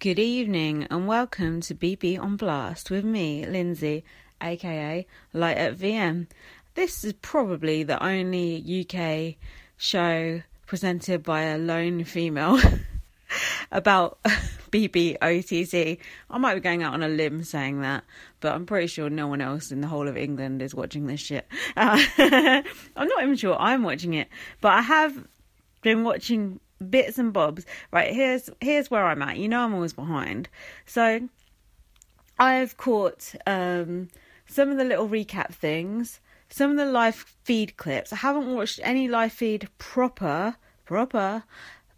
Good evening and welcome to BB on Blast with me, Lindsay, aka Light at VM. This is probably the only UK show presented by a lone female about BB OTT. I might be going out on a limb saying that, but I'm pretty sure no one else in the whole of England is watching this shit. Uh, I'm not even sure I'm watching it, but I have been watching bits and bobs. Right, here's here's where I'm at. You know I'm always behind. So I've caught um, some of the little recap things, some of the live feed clips. I haven't watched any live feed proper proper,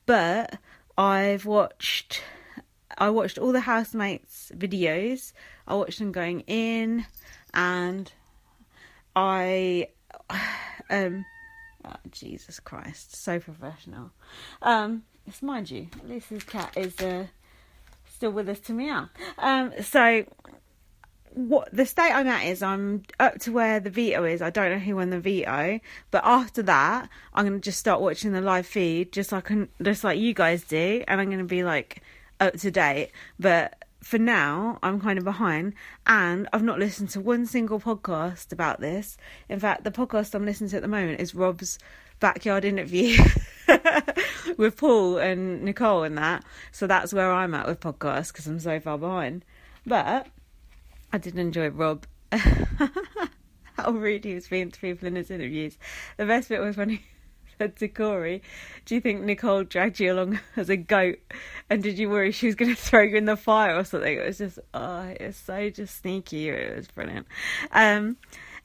but I've watched I watched all the housemates videos. I watched them going in and I um Oh, Jesus Christ, so professional. Um, it's mind you, his cat is uh, still with us to meow. Um, so what the state I'm at is I'm up to where the veto is. I don't know who won the veto, but after that, I'm gonna just start watching the live feed, just like just like you guys do, and I'm gonna be like up to date. But for now, I'm kind of behind, and I've not listened to one single podcast about this. In fact, the podcast I'm listening to at the moment is Rob's backyard interview with Paul and Nicole and that. So that's where I'm at with podcasts because I'm so far behind. But I did enjoy Rob. How rude he was being to people in his interviews. The best bit was when he said to Corey, Do you think Nicole dragged you along as a goat? And did you worry she was going to throw you in the fire or something? It was just, oh, it's so just sneaky. It was brilliant. Um,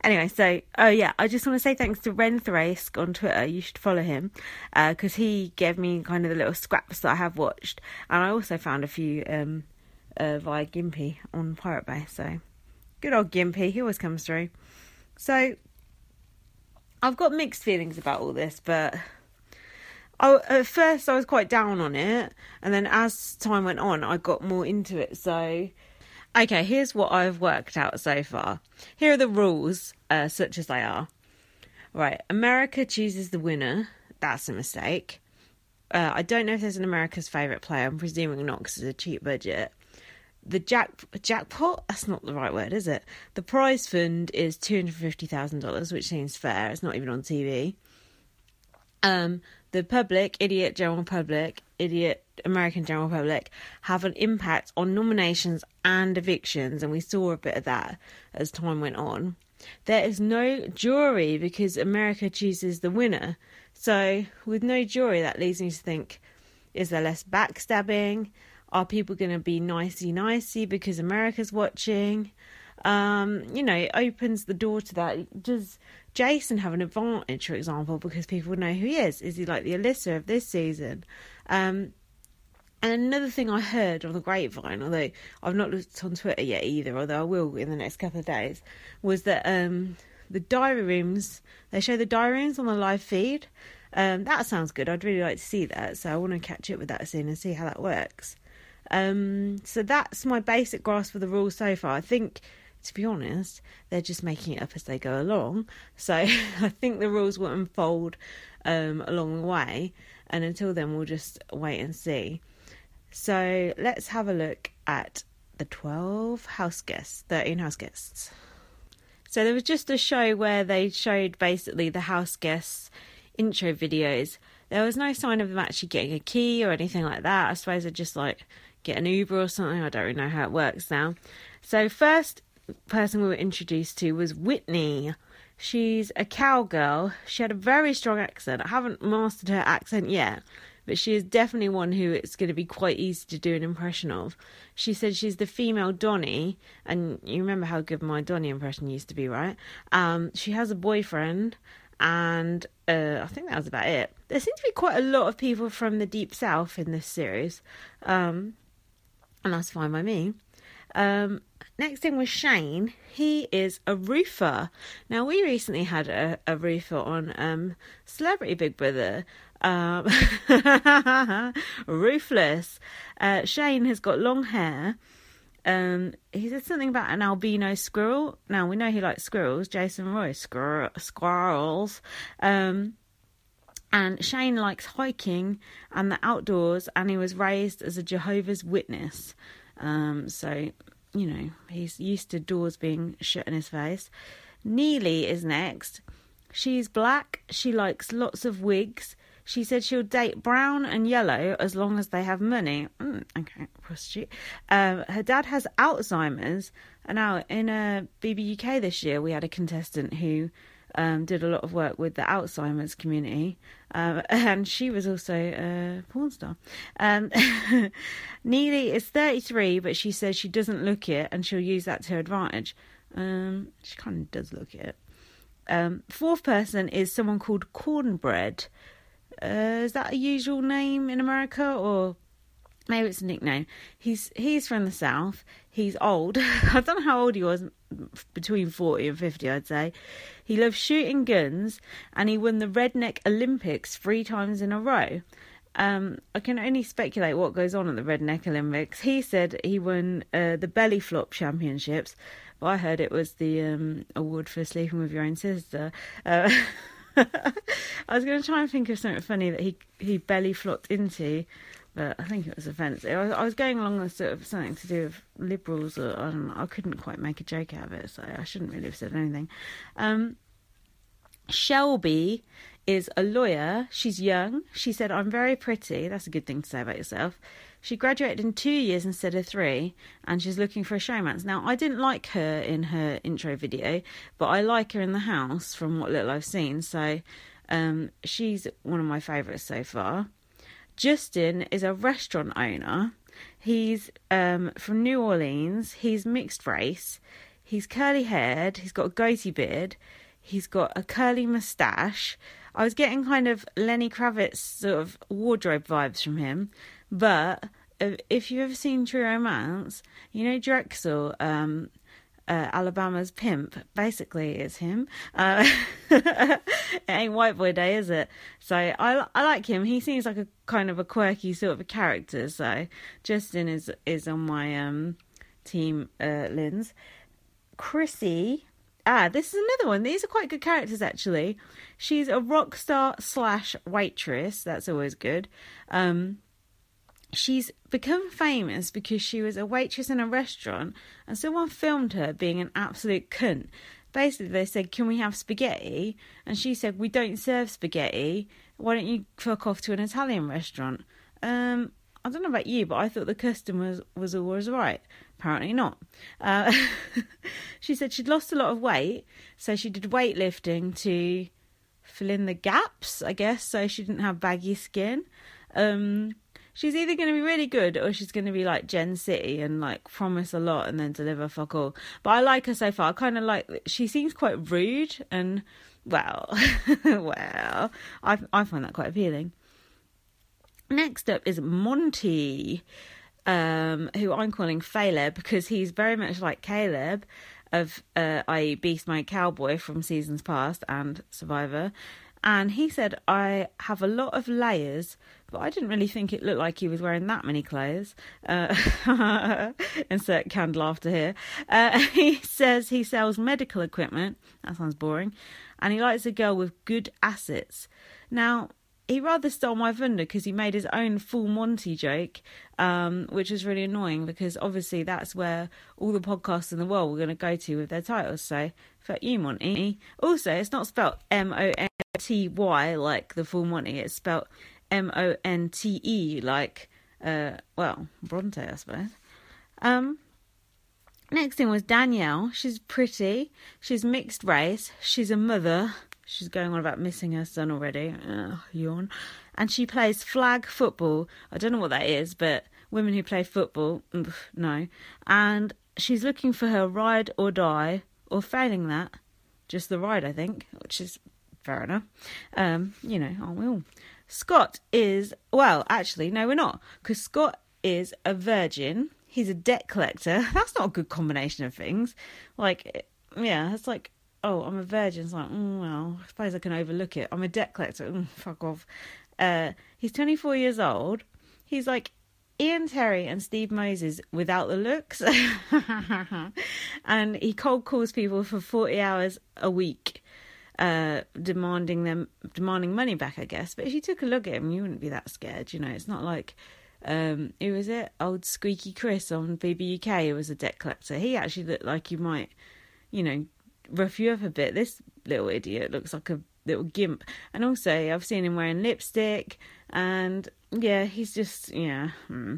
anyway, so, oh yeah, I just want to say thanks to Ren Thrask on Twitter. You should follow him Uh because uh, he gave me kind of the little scraps that I have watched. And I also found a few um, uh, via Gimpy on Pirate Bay. So, good old Gimpy. He always comes through. So, I've got mixed feelings about all this, but I, at first I was quite down on it, and then as time went on, I got more into it. So, okay, here's what I've worked out so far. Here are the rules, uh, such as they are. Right, America chooses the winner. That's a mistake. Uh, I don't know if there's an America's favourite player. I'm presuming not because it's a cheap budget the jack jackpot? That's not the right word is it? The prize fund is $250000 which seems fair. It's not even on tv um the public idiot general public idiot american general public have an impact on nominations and evictions and we saw a bit of that as time went on. There is no jury because america chooses the winner. So with no jury that leads me to think is there less backstabbing are people going to be nicey nicey because America's watching? Um, you know, it opens the door to that. Does Jason have an advantage, for example, because people know who he is? Is he like the Alyssa of this season? Um, and another thing I heard on the grapevine, although I've not looked on Twitter yet either, although I will in the next couple of days, was that um, the diary rooms, they show the diary rooms on the live feed. Um, that sounds good. I'd really like to see that. So I want to catch up with that soon and see how that works. Um, so that's my basic grasp of the rules so far. I think, to be honest, they're just making it up as they go along. So I think the rules will unfold um, along the way, and until then, we'll just wait and see. So let's have a look at the 12 house guests, 13 house guests. So there was just a show where they showed basically the house guests' intro videos. There was no sign of them actually getting a key or anything like that. I suppose they're just like get an Uber or something. I don't really know how it works now. So, first person we were introduced to was Whitney. She's a cowgirl. She had a very strong accent. I haven't mastered her accent yet, but she is definitely one who it's going to be quite easy to do an impression of. She said she's the female Donny, and you remember how good my Donny impression used to be, right? Um, she has a boyfriend, and uh, I think that was about it. There seems to be quite a lot of people from the deep south in this series. Um, and that's fine by me. Um, next thing was Shane. He is a roofer. Now we recently had a, a roofer on um, Celebrity Big Brother. Um, roofless. Uh, Shane has got long hair. Um, he said something about an albino squirrel. Now we know he likes squirrels. Jason Roy, squirrel, squirrels. Um, And Shane likes hiking and the outdoors, and he was raised as a Jehovah's Witness. Um, so, you know, he's used to doors being shut in his face. Neely is next. She's black. She likes lots of wigs. She said she'll date brown and yellow as long as they have money. Mm, okay, prostitute. Um, her dad has Alzheimer's. And now in a BB UK this year, we had a contestant who um, did a lot of work with the Alzheimer's community, um, and she was also a porn star. Um, Neely is 33, but she says she doesn't look it, and she'll use that to her advantage. Um, she kind of does look it. Um, fourth person is someone called Cornbread. Uh, is that a usual name in America, or maybe it's a nickname? He's he's from the south. He's old. I don't know how old he was. Between forty and fifty, I'd say. He loves shooting guns, and he won the Redneck Olympics three times in a row. Um, I can only speculate what goes on at the Redneck Olympics. He said he won uh, the belly flop championships, but I heard it was the um, award for sleeping with your own sister. Uh, I was going to try and think of something funny that he he belly flopped into, but I think it was offensive. I was, going along with sort of something to do with liberals, or I know. I couldn't quite make a joke out of it, so I shouldn't really have said anything. Um, Shelby is a lawyer. She's young. She said, I'm very pretty. That's a good thing to say about yourself. She graduated in two years instead of three, and she's looking for a showmance. Now, I didn't like her in her intro video, but I like her in the house from what little I've seen. So, um, she's one of my favourites so far. Justin is a restaurant owner. He's um, from New Orleans. He's mixed race. He's curly haired. He's got a goatee beard. He's got a curly moustache. I was getting kind of Lenny Kravitz sort of wardrobe vibes from him. But if you've ever seen True Romance, you know Drexl, um, uh, Alabama's pimp. Basically, it's him. Uh, it ain't White Boy Day, is it? So I I like him. He seems like a kind of a quirky sort of a character. So Justin is is on my um team. Uh, Lynn's Chrissy. Ah, this is another one. These are quite good characters, actually. She's a rock star slash waitress. That's always good. Um, she's become famous because she was a waitress in a restaurant and someone filmed her being an absolute cunt. Basically, they said, Can we have spaghetti? And she said, We don't serve spaghetti. Why don't you fuck off to an Italian restaurant? Um, I don't know about you, but I thought the custom was, was always right. Apparently not. Uh, she said she'd lost a lot of weight, so she did weightlifting to fill in the gaps, I guess, so she didn't have baggy skin. Um, she's either going to be really good or she's going to be like Gen City and like promise a lot and then deliver fuck all. But I like her so far. I kind of like she seems quite rude and well, well, I I find that quite appealing. Next up is Monty, um, who I'm calling Caleb because he's very much like Caleb of uh, i.e. Beast Mode Cowboy from seasons past and Survivor. And he said, I have a lot of layers, but I didn't really think it looked like he was wearing that many clothes. Uh, insert canned laughter here. Uh, he says he sells medical equipment. That sounds boring. And he likes a girl with good assets. Now, he rather stole my thunder because he made his own full Monty joke, um, which was really annoying because obviously that's where all the podcasts in the world were going to go to with their titles. So, for you, Monty. Also, it's not spelled M O N T Y like the full Monty, it's spelled M O N T E like, uh, well, Bronte, I suppose. Um, next thing was Danielle. She's pretty, she's mixed race, she's a mother She's going on about missing her son already. Ugh, yawn. And she plays flag football. I don't know what that is, but women who play football, no. And she's looking for her ride or die, or failing that, just the ride, I think, which is fair enough. Um, you know, I will. Scott is, well, actually, no, we're not, because Scott is a virgin. He's a debt collector. That's not a good combination of things. Like, yeah, it's like oh, I'm a virgin. It's like, mm, well, I suppose I can overlook it. I'm a debt collector. Mm, fuck off. Uh, he's 24 years old. He's like Ian Terry and Steve Moses without the looks. and he cold calls people for 40 hours a week. Uh, demanding them demanding money back, I guess. But if you took a look at him, you wouldn't be that scared. You know, it's not like um, who was it? Old Squeaky Chris on BBUK. It was a debt collector. He actually looked like you might, you know, rough you up a bit. This little idiot looks like a little gimp. And also, I've seen him wearing lipstick, and yeah, he's just yeah. Hmm.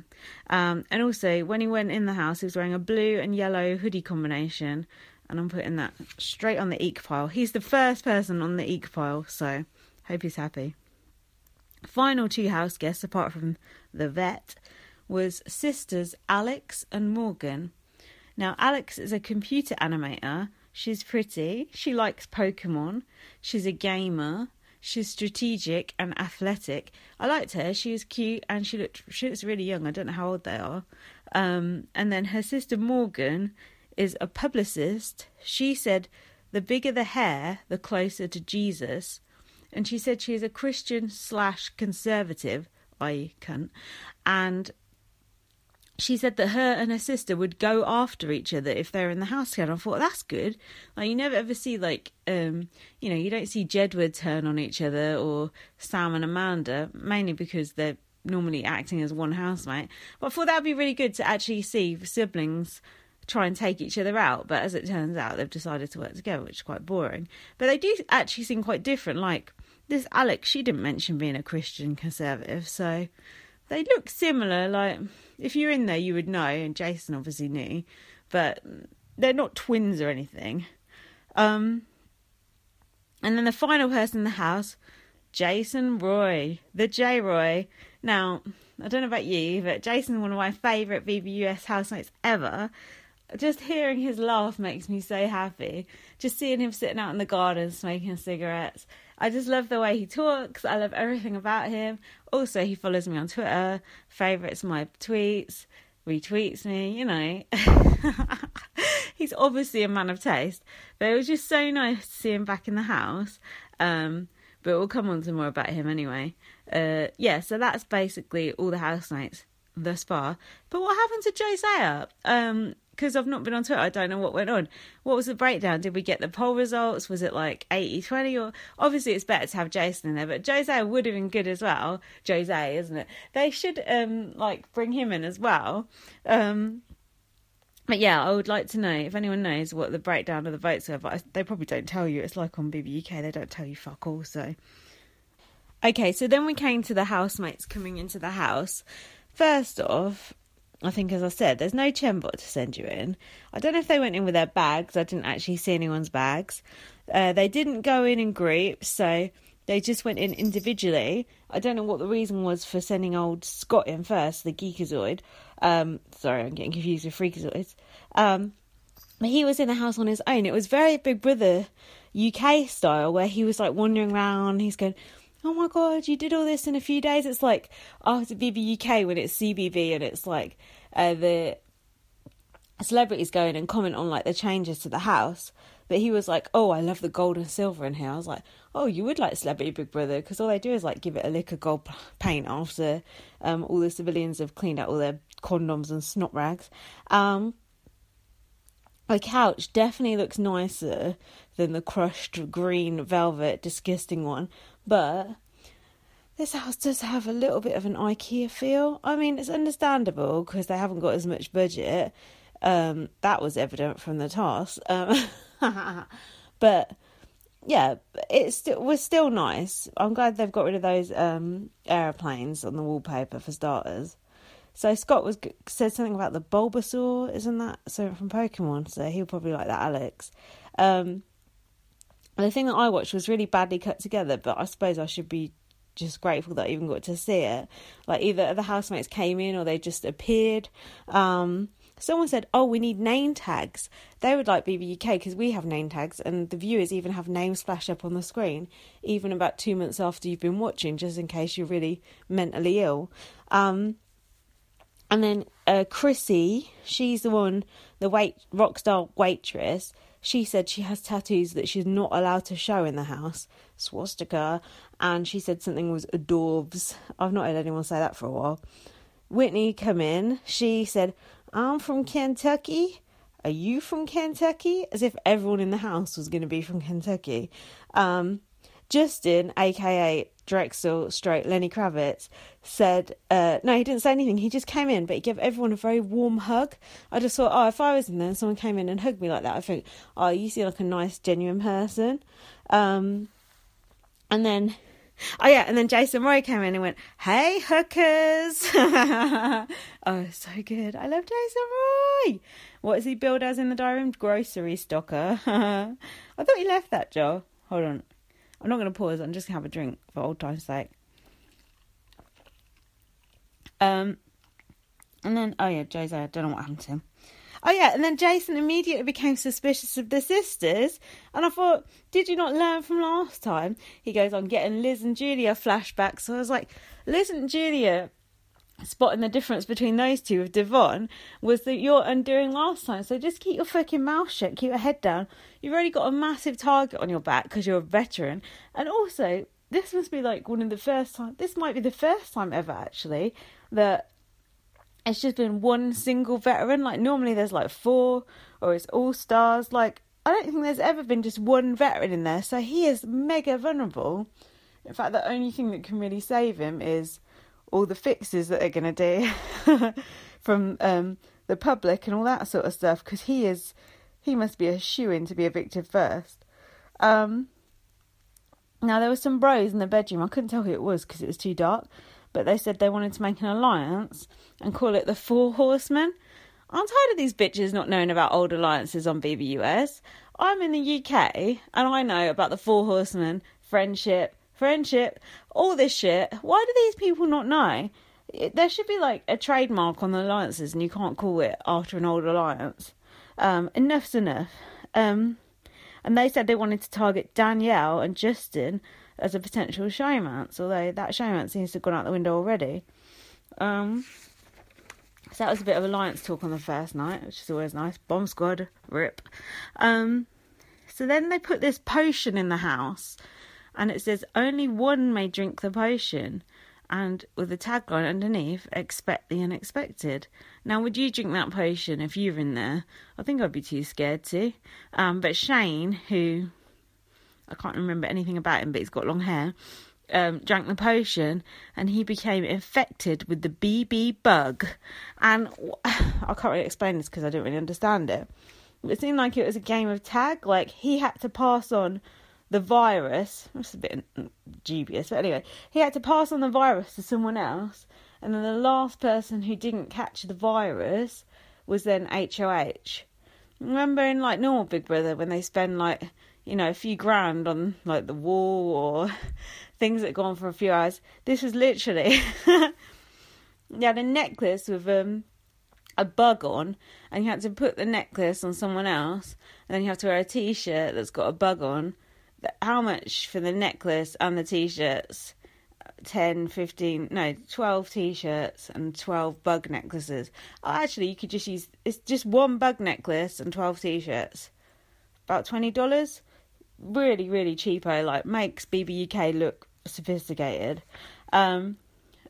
Um, and also, when he went in the house, he was wearing a blue and yellow hoodie combination. And I'm putting that straight on the eek pile. He's the first person on the eek pile, so hope he's happy. Final two house guests, apart from the vet, was sisters Alex and Morgan. Now, Alex is a computer animator. She's pretty. She likes Pokemon. She's a gamer. She's strategic and athletic. I liked her. She was cute and she looked she looks really young. I don't know how old they are. Um, and then her sister Morgan is a publicist. She said, "The bigger the hair, the closer to Jesus." And she said she is a Christian slash conservative, i.e., cunt, and she said that her and her sister would go after each other if they're in the house together. I thought that's good. Like you never ever see like um you know you don't see Jedward turn on each other or Sam and Amanda mainly because they're normally acting as one housemate. But I thought that'd be really good to actually see siblings try and take each other out. But as it turns out, they've decided to work together, which is quite boring. But they do actually seem quite different. Like this Alex, she didn't mention being a Christian conservative, so they look similar. Like if you're in there, you would know, and Jason obviously knew, but they're not twins or anything. Um, and then the final person in the house, Jason Roy, the J Roy. Now, I don't know about you, but Jason's one of my favourite BBUS housemates ever. Just hearing his laugh makes me so happy. Just seeing him sitting out in the garden smoking cigarettes I just love the way he talks. I love everything about him. Also, he follows me on Twitter, favorites my tweets, retweets me, you know. He's obviously a man of taste. But it was just so nice to see him back in the house. Um, but we'll come on to more about him anyway. Uh, yeah, so that's basically all the housemates thus far. But what happened to Josiah? Um, because I've not been on Twitter, I don't know what went on. What was the breakdown? Did we get the poll results? Was it like 80 20? Or obviously, it's better to have Jason in there, but Jose would have been good as well. Jose, isn't it? They should um like bring him in as well. Um, but yeah, I would like to know if anyone knows what the breakdown of the votes were. But I, they probably don't tell you. It's like on BBUK, they don't tell you fuck all. So, okay, so then we came to the housemates coming into the house. First off, I think, as I said, there's no Chembot to send you in. I don't know if they went in with their bags. I didn't actually see anyone's bags. Uh, they didn't go in in groups, so they just went in individually. I don't know what the reason was for sending old Scott in first, the Geekazoid. Um, sorry, I'm getting confused with Freakazoids. Um, but he was in the house on his own. It was very Big Brother UK style, where he was like wandering around. He's going, oh my god, you did all this in a few days. It's like after BBUK when it's CBB and it's like uh, the celebrities going and comment on like the changes to the house. But he was like, oh, I love the gold and silver in here. I was like, oh, you would like Celebrity Big Brother because all they do is like give it a lick of gold paint after um, all the civilians have cleaned out all their condoms and snot rags. Um, the couch definitely looks nicer than the crushed green velvet disgusting one, but this house does have a little bit of an IKEA feel. I mean, it's understandable because they haven't got as much budget. Um, that was evident from the toss. Um, but yeah, it still was still nice. I'm glad they've got rid of those um, aeroplanes on the wallpaper for starters. So Scott was said something about the Bulbasaur, isn't that something from Pokemon? So he'll probably like that, Alex. Um, the thing that I watched was really badly cut together, but I suppose I should be just grateful that I even got to see it. Like either the housemates came in or they just appeared. Um, someone said, "Oh, we need name tags." They would like BBUK because we have name tags, and the viewers even have names flash up on the screen, even about two months after you've been watching, just in case you're really mentally ill. Um, and then uh, Chrissy, she's the one, the wait rock star waitress she said she has tattoos that she's not allowed to show in the house, swastika, and she said something was adorbs. I've not heard anyone say that for a while. Whitney come in. She said, "I'm from Kentucky. Are you from Kentucky? As if everyone in the house was going to be from Kentucky. Um, Justin, aka Drexl, stroke Lenny Kravitz, said, uh, no, he didn't say anything. He just came in, but he gave everyone a very warm hug. I just thought, oh, if I was in there and someone came in and hugged me like that, I think, oh, you seem like a nice, genuine person. Um, and then, oh yeah, and then Jason Roy came in and went, hey, hookers. oh, so good. I love Jason Roy. What is he billed as in the diary room? Grocery stocker. I thought he left that job. Hold on. I'm not going to pause. I'm just going to have a drink for old time's sake. Um, and then, oh yeah, Jose, I don't know what happened to him. Oh yeah, and then Jason immediately became suspicious of the sisters, and I thought, did you not learn from last time? He goes on getting Liz and Julia flashbacks. So I was like, Liz and Julia spotting the difference between those two with Devon was that you're undoing last time. So just keep your fucking mouth shut, keep your head down. You've already got a massive target on your back because you're a veteran, and also this must be like one of the first time. This might be the first time ever actually that it's just been one single veteran. Like normally there's like four or it's all stars. Like I don't think there's ever been just one veteran in there. So he is mega vulnerable. In fact, the only thing that can really save him is all the fixes that they're gonna do from um, the public and all that sort of stuff. Because he is, he must be a shoe in to be evicted first. Um, now there were some bros in the bedroom. I couldn't tell who it was because it was too dark but they said they wanted to make an alliance and call it the Four Horsemen. I'm tired of these bitches not knowing about old alliances on BBUS. I'm in the UK and I know about the Four Horsemen, friendship, friendship, all this shit. Why do these people not know? There should be like a trademark on the alliances and you can't call it after an old alliance. Um, enough's enough. Um, and they said they wanted to target Danielle and Justin as a potential showmance, although that showmance seems to have gone out the window already. Um, so that was a bit of alliance talk on the first night, which is always nice. Bomb squad, rip. Um, so then they put this potion in the house, and it says only one may drink the potion, and with the tagline underneath, expect the unexpected. Now, would you drink that potion if you were in there? I think I'd be too scared to. Um, but Shane, who I can't remember anything about him, but he's got long hair. Um, drank the potion and he became infected with the BB bug. And I can't really explain this because I don't really understand it. It seemed like it was a game of tag. Like he had to pass on the virus. It's a bit dubious, but anyway, he had to pass on the virus to someone else. And then the last person who didn't catch the virus was then HOH. Remember in like normal Big Brother when they spend like you know, a few grand on like the wall or things that go on for a few hours. This was literally you had a necklace with um a bug on and you had to put the necklace on someone else and then you have to wear a t shirt that's got a bug on. How much for the necklace and the t shirts? 10, 15, no, 12 t shirts and 12 bug necklaces. Oh, actually, you could just use it's just one bug necklace and 12 t shirts. About $20 really, really cheapo, like makes BBUK look sophisticated. Um,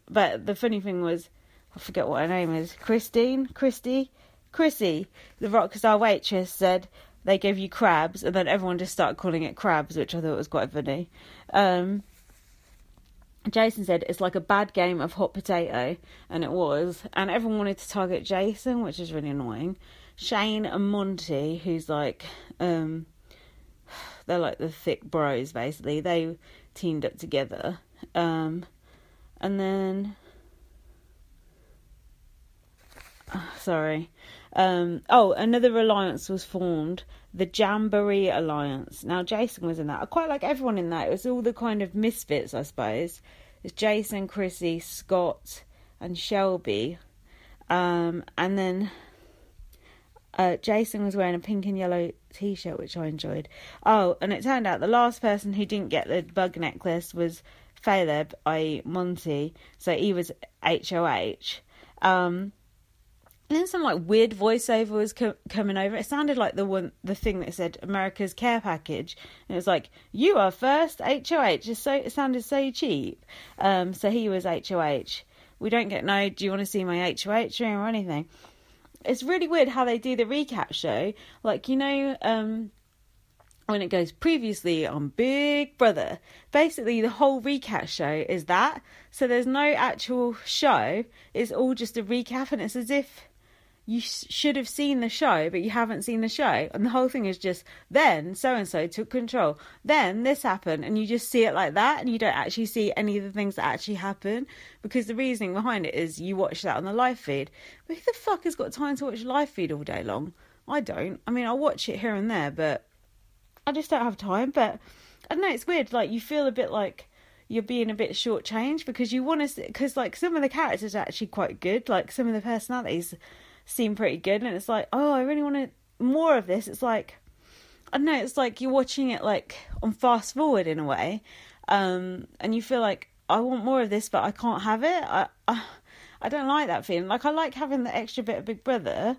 but the funny thing was, I forget what her name is, Christine, Christy, Chrissy, the Rockstar waitress said they gave you crabs, and then everyone just started calling it crabs, which I thought was quite funny. Um, Jason said it's like a bad game of hot potato, and it was. And everyone wanted to target Jason, which is really annoying. Shane and Monty, who's like um, they're like the thick bros basically. They teamed up together. Um, and then oh, sorry. Um, oh, another alliance was formed, the Jamboree Alliance. Now Jason was in that. I quite like everyone in that. It was all the kind of misfits, I suppose. It's Jason, Chrissy, Scott, and Shelby. Um, and then uh, Jason was wearing a pink and yellow t shirt, which I enjoyed. Oh, and it turned out the last person who didn't get the bug necklace was Caleb, i.e., Monty. So he was HOH. Um, and then some like weird voiceover was co- coming over. It sounded like the one, the thing that said America's Care Package, and it was like, "You are first HOH." Just so it sounded so cheap. Um, so he was HOH. We don't get no. Do you want to see my HOH room or anything? it's really weird how they do the recap show. Like you know, um, when it goes previously on Big Brother, basically the whole recap show is that. So there's no actual show. It's all just a recap, and it's as if you should have seen the show, but you haven't seen the show. And the whole thing is just then so and so took control. Then this happened, and you just see it like that, and you don't actually see any of the things that actually happen because the reasoning behind it is you watch that on the live feed. But who the fuck has got time to watch live feed all day long? I don't. I mean, I watch it here and there, but I just don't have time. But I don't know, it's weird. Like, you feel a bit like you're being a bit shortchanged because you want to, because like some of the characters are actually quite good. Like, some of the personalities seem pretty good, and it's like, oh, I really want more of this. It's like, I don't know, it's like you're watching it like on fast forward in a way, um, and you feel like I want more of this, but I can't have it. I, I, I don't like that feeling. Like I like having the extra bit of Big Brother,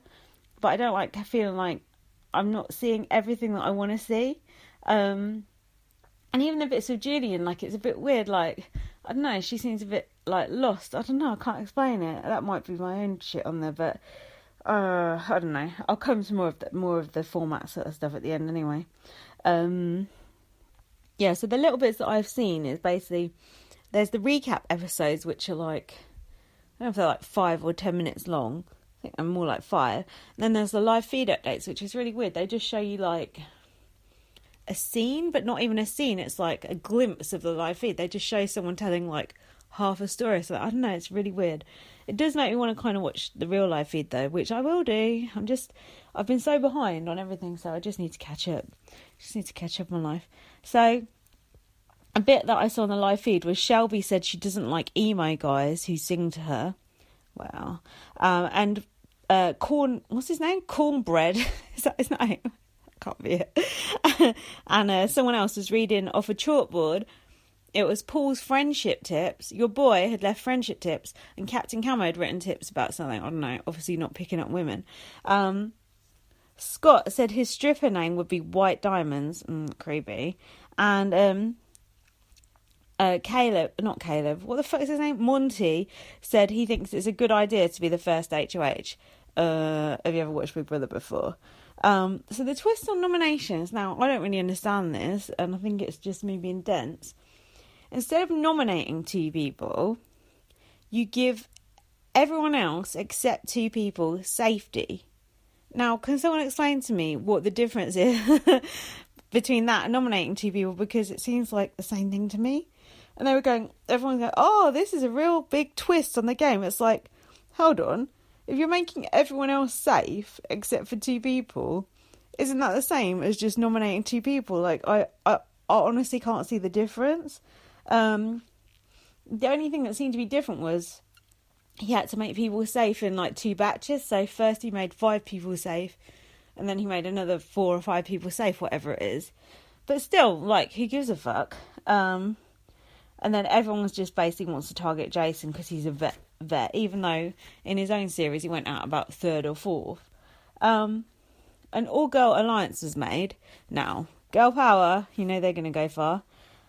but I don't like feeling like I'm not seeing everything that I want to see. Um, and even the bits of Julian, like it's a bit weird. Like I don't know, she seems a bit like lost. I don't know. I can't explain it. That might be my own shit on there, but uh, I don't know. I'll come to more of the more of the format sort of stuff at the end anyway. Um, yeah, so the little bits that I've seen is basically there's the recap episodes which are like I don't know if they're like five or ten minutes long. I think I'm more like five. And then there's the live feed updates, which is really weird. They just show you like a scene, but not even a scene. It's like a glimpse of the live feed. They just show someone telling like half a story. So I don't know. It's really weird. It does make me want to kind of watch the real live feed though, which I will do. I'm just I've been so behind on everything, so I just need to catch up. Just need to catch up on life. So a bit that I saw on the live feed was Shelby said she doesn't like emo guys who sing to her. Wow. Um, and uh, corn, what's his name? Cornbread. Is that his name? Can't be it. and uh, someone else was reading off a chalkboard it was Paul's friendship tips. Your boy had left friendship tips, and Captain Camo had written tips about something. I don't know, obviously not picking up women. Um, Scott said his stripper name would be White Diamonds. Mm, creepy. And um, uh, Caleb, not Caleb, what the fuck is his name? Monty said he thinks it's a good idea to be the first HOH. Uh, have you ever watched Big Brother before? Um, so the twist on nominations. Now I don't really understand this, and I think it's just me being dense instead of nominating two people, you give everyone else except two people safety. Now, can someone explain to me what the difference is between that and nominating two people? Because it seems like the same thing to me. And they were going, everyone's going, oh, this is a real big twist on the game. It's like, hold on, if you're making everyone else safe except for two people, isn't that the same as just nominating two people? Like, I, I, I honestly can't see the difference. Um, the only thing that seemed to be different was he had to make people safe in like two batches. So first he made five people safe, and then he made another four or five people safe, whatever it is. But still, like, who gives a fuck? Um, and then everyone's just basically wants to target Jason because he's a vet, vet, even though in his own series he went out about third or fourth. Um, an all girl alliance was made. Now, girl power, you know they're going to go far.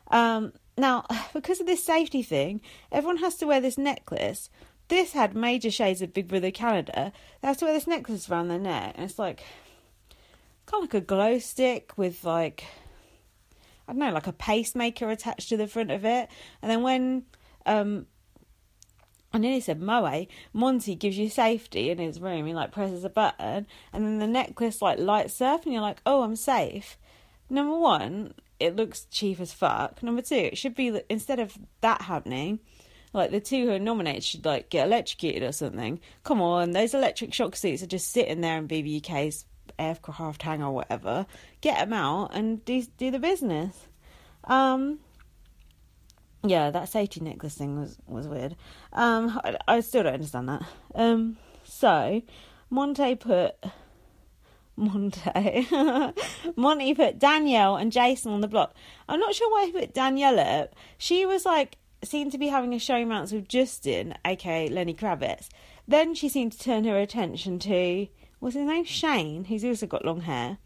Um, now, because of this safety thing, everyone has to wear this necklace. This had major shades of Big Brother Canada. They have to wear this necklace around their neck, and it's like kind of like a glow stick with like I don't know, like a pacemaker attached to the front of it. And then when um I nearly said Moe, Monty gives you safety in his room, he like presses a button and then the necklace like lights up and you're like, Oh, I'm safe. Number one, it looks cheap as fuck. Number two, it should be instead of that happening, like the two who are nominated should like get electrocuted or something. Come on, those electric shock suits are just sitting there in BBUK's aircraft hangar or whatever. Get them out and do do the business. Um, yeah, that safety necklace thing was was weird. Um, I, I still don't understand that. Um, so Monte put Monte. Monty put Danielle and Jason on the block. I'm not sure why he put Danielle up. She was like, seemed to be having a showmance with Justin, aka Lenny Kravitz. Then she seemed to turn her attention to, was his name? Shane, who's also got long hair.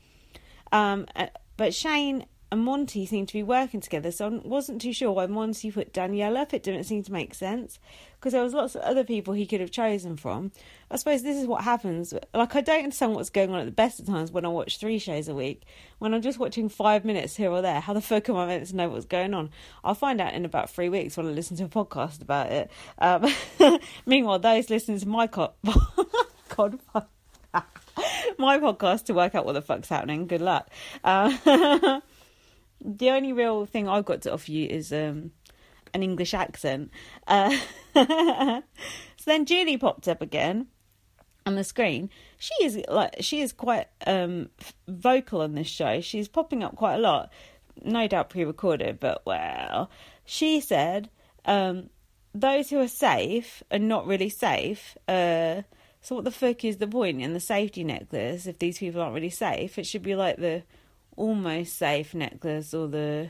Um, uh, but Shane and Monty seemed to be working together. So I wasn't too sure why Monty put Danielle up. It didn't seem to make sense because there was lots of other people he could have chosen from. I suppose this is what happens. Like I don't understand what's going on at the best of times when I watch three shows a week. When I'm just watching five minutes here or there, how the fuck am I meant to know what's going on? I'll find out in about three weeks when I listen to a podcast about it. Um, meanwhile, those listening to my co- God. my podcast to work out what the fuck's happening. Good luck. Uh, the only real thing I've got to offer you is um, an English accent. Uh, so then Julie popped up again on the screen. She is like she is quite um, vocal on this show. She's popping up quite a lot. No doubt pre-recorded, but well, she said um, those who are safe are not really safe. Uh, so what the fuck is the point in the safety necklace if these people aren't really safe? It should be like the almost safe necklace or the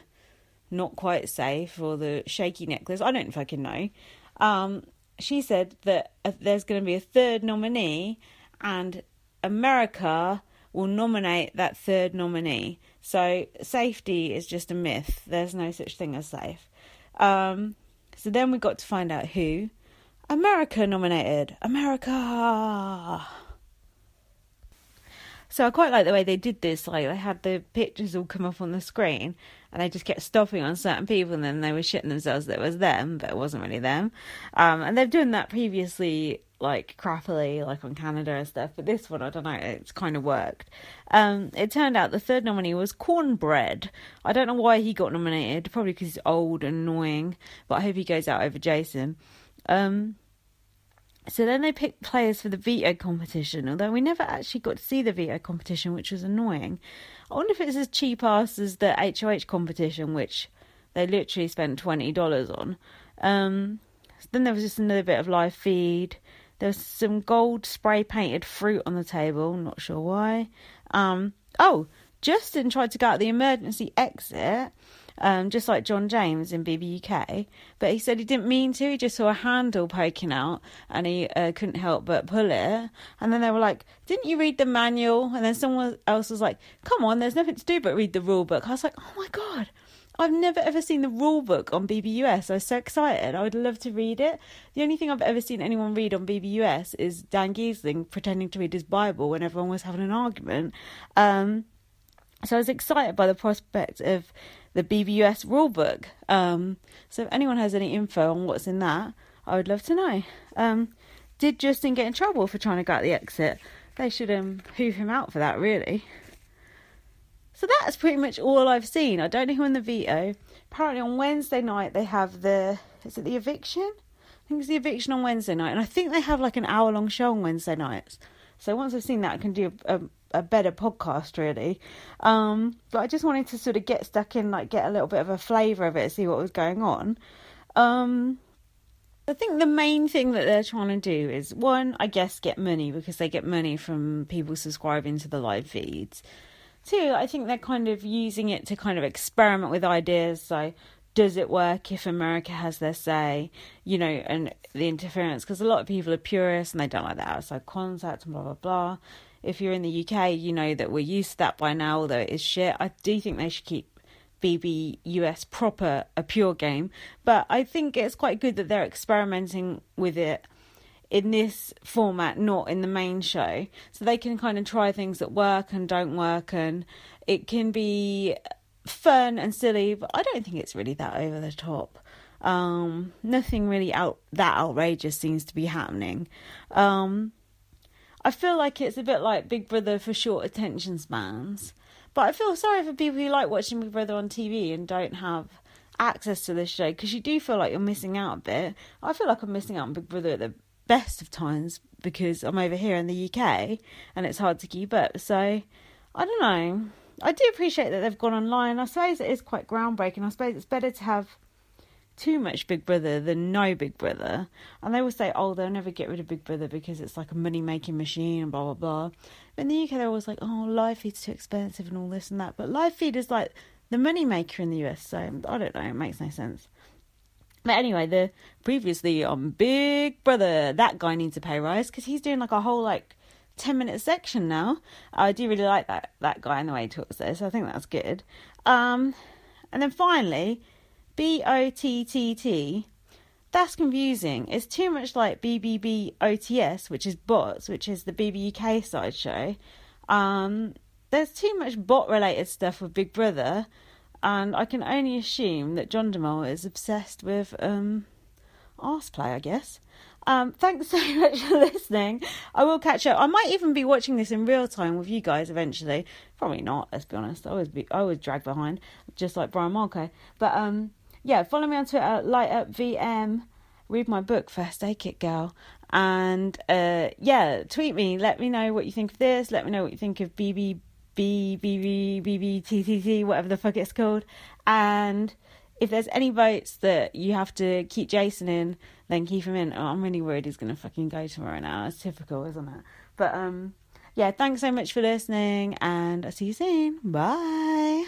not quite safe or the shaky necklace. I don't fucking know. Um, she said that uh, there's going to be a third nominee and America will nominate that third nominee. So safety is just a myth. There's no such thing as safe. Um, so then we got to find out who. America nominated. America. So I quite like the way they did this. Like they had the pictures all come up on the screen, and they just kept stopping on certain people, and then they were shitting themselves that it was them, but it wasn't really them. Um, and they've done that previously, like crappily, like on Canada and stuff. But this one, I don't know, it's kind of worked. Um, it turned out the third nominee was Cornbread. I don't know why he got nominated. Probably because he's old and annoying. But I hope he goes out over Jason. Um, so then they picked players for the veto competition, although we never actually got to see the veto competition, which was annoying. I wonder if it's as cheap ass as the HOH competition, which they literally spent twenty dollars on. Um, then there was just another bit of live feed. There was some gold spray painted fruit on the table. Not sure why. Um, oh, Justin tried to go out the emergency exit um, just like John James in BBUK. But he said he didn't mean to. He just saw a handle poking out and he uh, couldn't help but pull it. And then they were like, Didn't you read the manual? And then someone else was like, Come on, there's nothing to do but read the rule book. I was like, Oh my God. I've never ever seen the rule book on BBUS. I was so excited. I would love to read it. The only thing I've ever seen anyone read on BBUS is Dan Gheesling pretending to read his Bible when everyone was having an argument. Um, so I was excited by the prospect of the BBUS rulebook. Um, so if anyone has any info on what's in that, I would love to know. Um, did Justin get in trouble for trying to get the exit? They should um, hoof him out for that, really. So that's pretty much all I've seen. I don't know who in the veto. Apparently on Wednesday night they have the is it the eviction? I think it's the eviction on Wednesday night, and I think they have like an hour long show on Wednesday nights. So once I've seen that, I can do a, a a better podcast really. Um, but I just wanted to sort of get stuck in, like get a little bit of a flavour of it, see what was going on. Um, I think the main thing that they're trying to do is one, I guess, get money because they get money from people subscribing to the live feeds. Two, I think they're kind of using it to kind of experiment with ideas. So, does it work if America has their say? You know, and the interference because a lot of people are purists and they don't like the outside contact and blah blah blah if you're in the UK, you know that we're used to that by now, although it is shit. I do think they should keep BBUS proper a pure game, but I think it's quite good that they're experimenting with it in this format, not in the main show, so they can kind of try things that work and don't work, and it can be fun and silly, but I don't think it's really that over the top. Um, nothing really out that outrageous seems to be happening. Um, I feel like it's a bit like Big Brother for short attention spans. But I feel sorry for people who like watching Big Brother on TV and don't have access to this show because you do feel like you're missing out a bit. I feel like I'm missing out on Big Brother at the best of times because I'm over here in the UK and it's hard to keep up. So I don't know. I do appreciate that they've gone online. I suppose it is quite groundbreaking. I suppose it's better to have too much Big Brother than no Big Brother. And they will say, oh, they'll never get rid of Big Brother because it's like a money making machine and blah, blah, blah. But in the UK, they're always like, oh, live feed's too expensive and all this and that. But live feed is like the money maker in the US. So I don't know, it makes no sense. But anyway, the previously on Big Brother, that guy needs a pay rise because he's doing like a whole like 10 minute section now. I do really like that, that guy and the way he talks there, so I think that's good. Um, and then finally, B O T T T. That's confusing. It's too much like BBB OTS, which is bots, which is the BBUK sideshow. Um, there's too much bot related stuff with Big Brother, and I can only assume that John DeMol is obsessed with um, arse play, I guess. Um, thanks so much for listening. I will catch up. I might even be watching this in real time with you guys eventually. Probably not. Let's be honest. I always be. I always drag behind, just like Brian Marco. But um, yeah. Follow me on Twitter. Light up VM. Read my book, First Aid Kit Girl. And uh, yeah, tweet me. Let me know what you think of this. Let me know what you think of BB. B B B B B T T T whatever the fuck it's called, and if there's any votes that you have to keep Jason in, then keep him in. Oh, I'm really worried he's gonna fucking go tomorrow now. It's typical, isn't it? But um, yeah, thanks so much for listening, and I'll see you soon. Bye.